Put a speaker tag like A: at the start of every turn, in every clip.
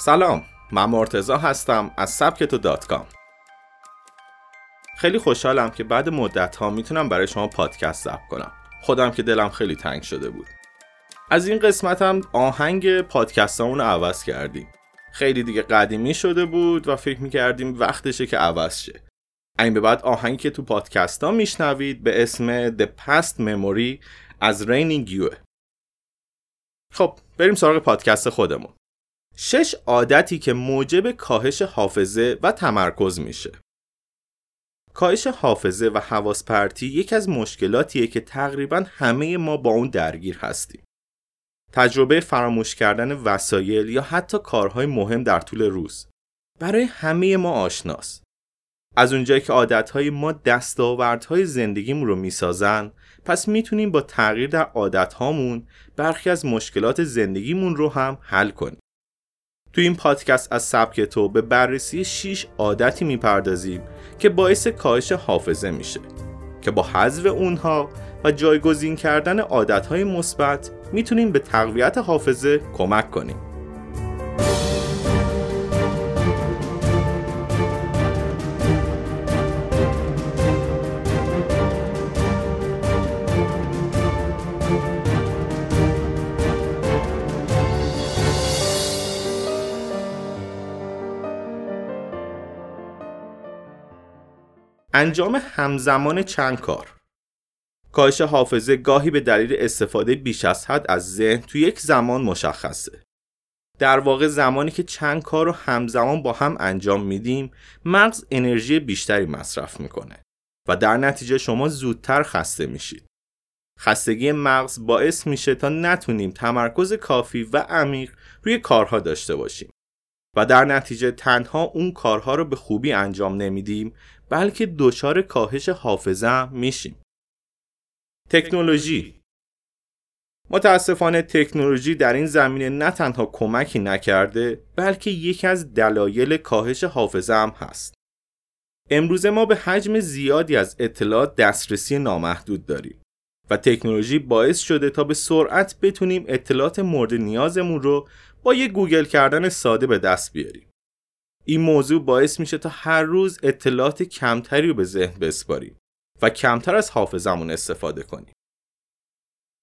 A: سلام من مرتضی هستم از سبک تو dot com. خیلی خوشحالم که بعد مدت ها می‌تونم برای شما پادکست ضبط کنم. خودم که دلم خیلی تنگ شده بود. از این قسمت هم آهنگ پادکست رو عوض کردیم. خیلی دیگه قدیمی شده بود و فکر می‌کردیم وقتشه که عوض شه. این به بعد آهنگی که تو پادکست ها میشنوید به اسم The Past Memory از رینینگ یوه خب بریم سراغ پادکست خودمون. شش عادتی که موجب کاهش حافظه و تمرکز میشه. کاهش حافظه و حواس پرتی یکی از مشکلاتیه که تقریبا همه ما با اون درگیر هستیم. تجربه فراموش کردن وسایل یا حتی کارهای مهم در طول روز برای همه ما آشناست. از اونجایی که عادتهای ما دستاوردهای زندگیمون رو می‌سازن پس می‌تونیم با تغییر در عادتهامون برخی از مشکلات زندگیمون رو هم حل کنیم. تو این پادکست از سبک تو به بررسی 6 عادتی می‌پردازیم که باعث کاهش حافظه میشه که با حذف اونها و جایگزین کردن عادتهای مثبت می‌تونیم به تقویت حافظه کمک کنیم. انجام همزمان چند کار؟ کاهش حافظه گاهی به دلیل استفاده بیش از حد از ذهن تو یک زمان مشخصه. در واقع زمانی که چند کار رو همزمان با هم انجام میدیم مغز انرژی بیشتری مصرف می‌کنه و در نتیجه شما زودتر خسته میشید. خستگی مغز باعث میشه تا نتونیم تمرکز کافی و عمیق روی کارها داشته باشیم. و در نتیجه تنها اون کارها رو به خوبی انجام نمیدیم بلکه دچار کاهش حافظه میشیم. تکنولوژی. متاسفانه تکنولوژی در این زمینه نه تنها کمکی نکرده بلکه یکی از دلایل کاهش حافظه هم هست. امروز ما به حجم زیادی از اطلاعات دسترسی نامحدود داریم و تکنولوژی باعث شده تا به سرعت بتونیم اطلاعات مورد نیازمون رو با یه گوگل کردن ساده به دست بیاریم این موضوع باعث میشه تا هر روز اطلاعات کمتری رو به ذهن بسپاریم و کمتر از حافظمون استفاده کنیم.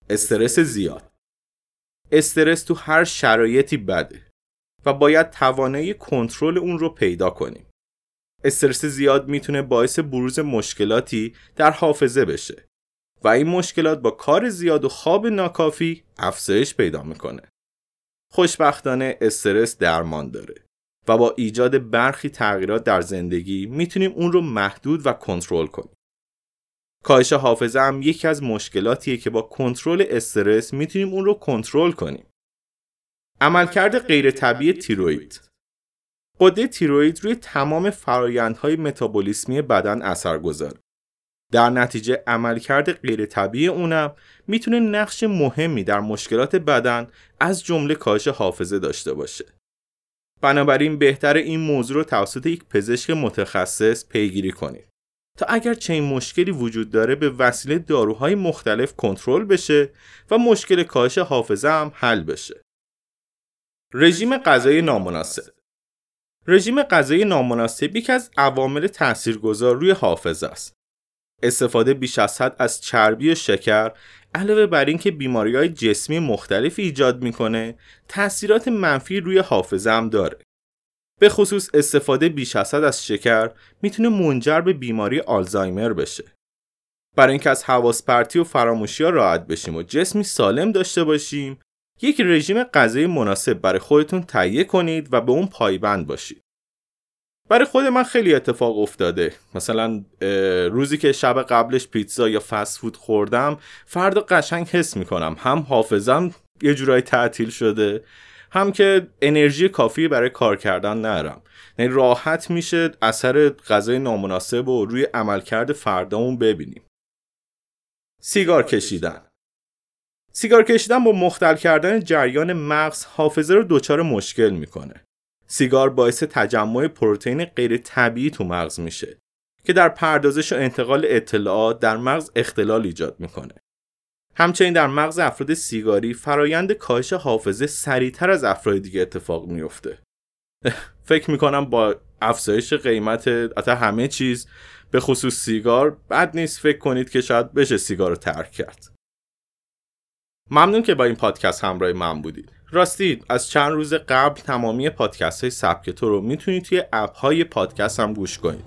A: استرس زیاد استرس تو هر شرایطی بده و باید توانایی کنترل اون رو پیدا کنیم. استرس زیاد می‌تونه باعث بروز مشکلاتی در حافظه بشه و این مشکلات با کار زیاد و خواب ناکافی افزایش پیدا می‌کنه. خوشبختانه استرس درمان داره و با ایجاد برخی تغییرات در زندگی می‌تونیم اون رو محدود و کنترل کنیم. کاهش حافظه هم یکی از مشکلاتیه که با کنترل استرس می‌تونیم اون رو کنترل کنیم. عملکرد غیر طبیعی تیروید قده تیروید روی تمام فرایندهای متابولیسمی بدن اثر گذاره. در نتیجه عملکرد غیر طبیعی اونم می‌تونه نقش مهمی در مشکلات بدن از جمله کاهش حافظه داشته باشه. بنابراین بهتر این موضوع رو توسط یک پزشک متخصص پیگیری کنید. تا اگر چنین مشکلی وجود داره به وسیله داروهای مختلف کنترل بشه و مشکل کاهش حافظه هم حل بشه. رژیم غذایی نامناسب رژیم غذایی نامناسب یکی از عوامل تاثیرگذار روی حافظه است. استفاده بیش از حد از چربی و شکر علاوه بر اینکه بیماری های جسمی مختلفی ایجاد می‌کنه تاثیرات منفی روی حافظه هم داره به خصوص استفاده بیش از حد از شکر می‌تونه منجر به بیماری آلزایمر بشه. برای اینکه از حواس پرتی و فراموشی ها راحت بشیم و جسمی سالم داشته باشیم، یک رژیم غذایی مناسب برای خودتون تهیه کنید و به اون پایبند باشید. برای خود من خیلی اتفاق افتاده. مثلا روزی که شب قبلش پیتزا یا فست فود خوردم فردا قشنگ حس می‌کنم. هم حافظم یه جورایی تعطیل شده هم که انرژی کافی برای کار کردن نرم یعنی راحت میشه اثر غذای نامناسب و روی عملکرد فردامون ببینیم. سیگار کشیدن. سیگار کشیدن با مختل کردن جریان مغز حافظه رو دچار مشکل می‌کنه. سیگار باعث تجمع پروتئین غیر طبیعی تو مغز میشه که در پردازش و انتقال اطلاعات در مغز اختلال ایجاد می‌کنه. همچنین در مغز افراد سیگاری فرایند کاهش حافظه سریعتر از افراد دیگه اتفاق میفته فکر می‌کنم با افزایش قیمت حتی همه چیز به خصوص سیگار بد نیست فکر کنید که شاید بشه سیگار رو ترک کرد. ممنون که با این پادکست همراه من بودید. راستی از چند روز قبل تمامی پادکست های سبک تو رو می‌تونید توی اپ های پادکست هم گوش کنید.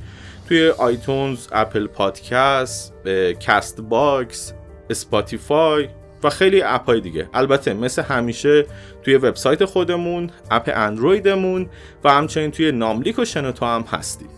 A: توی آیتونز، اپل پادکست، کست باکس، اسپاتیفای و خیلی اپ های دیگه. البته مثل همیشه توی وبسایت خودمون اپ اندرویدمون و همچنین توی ناملیک و شنوتو هم هستیم.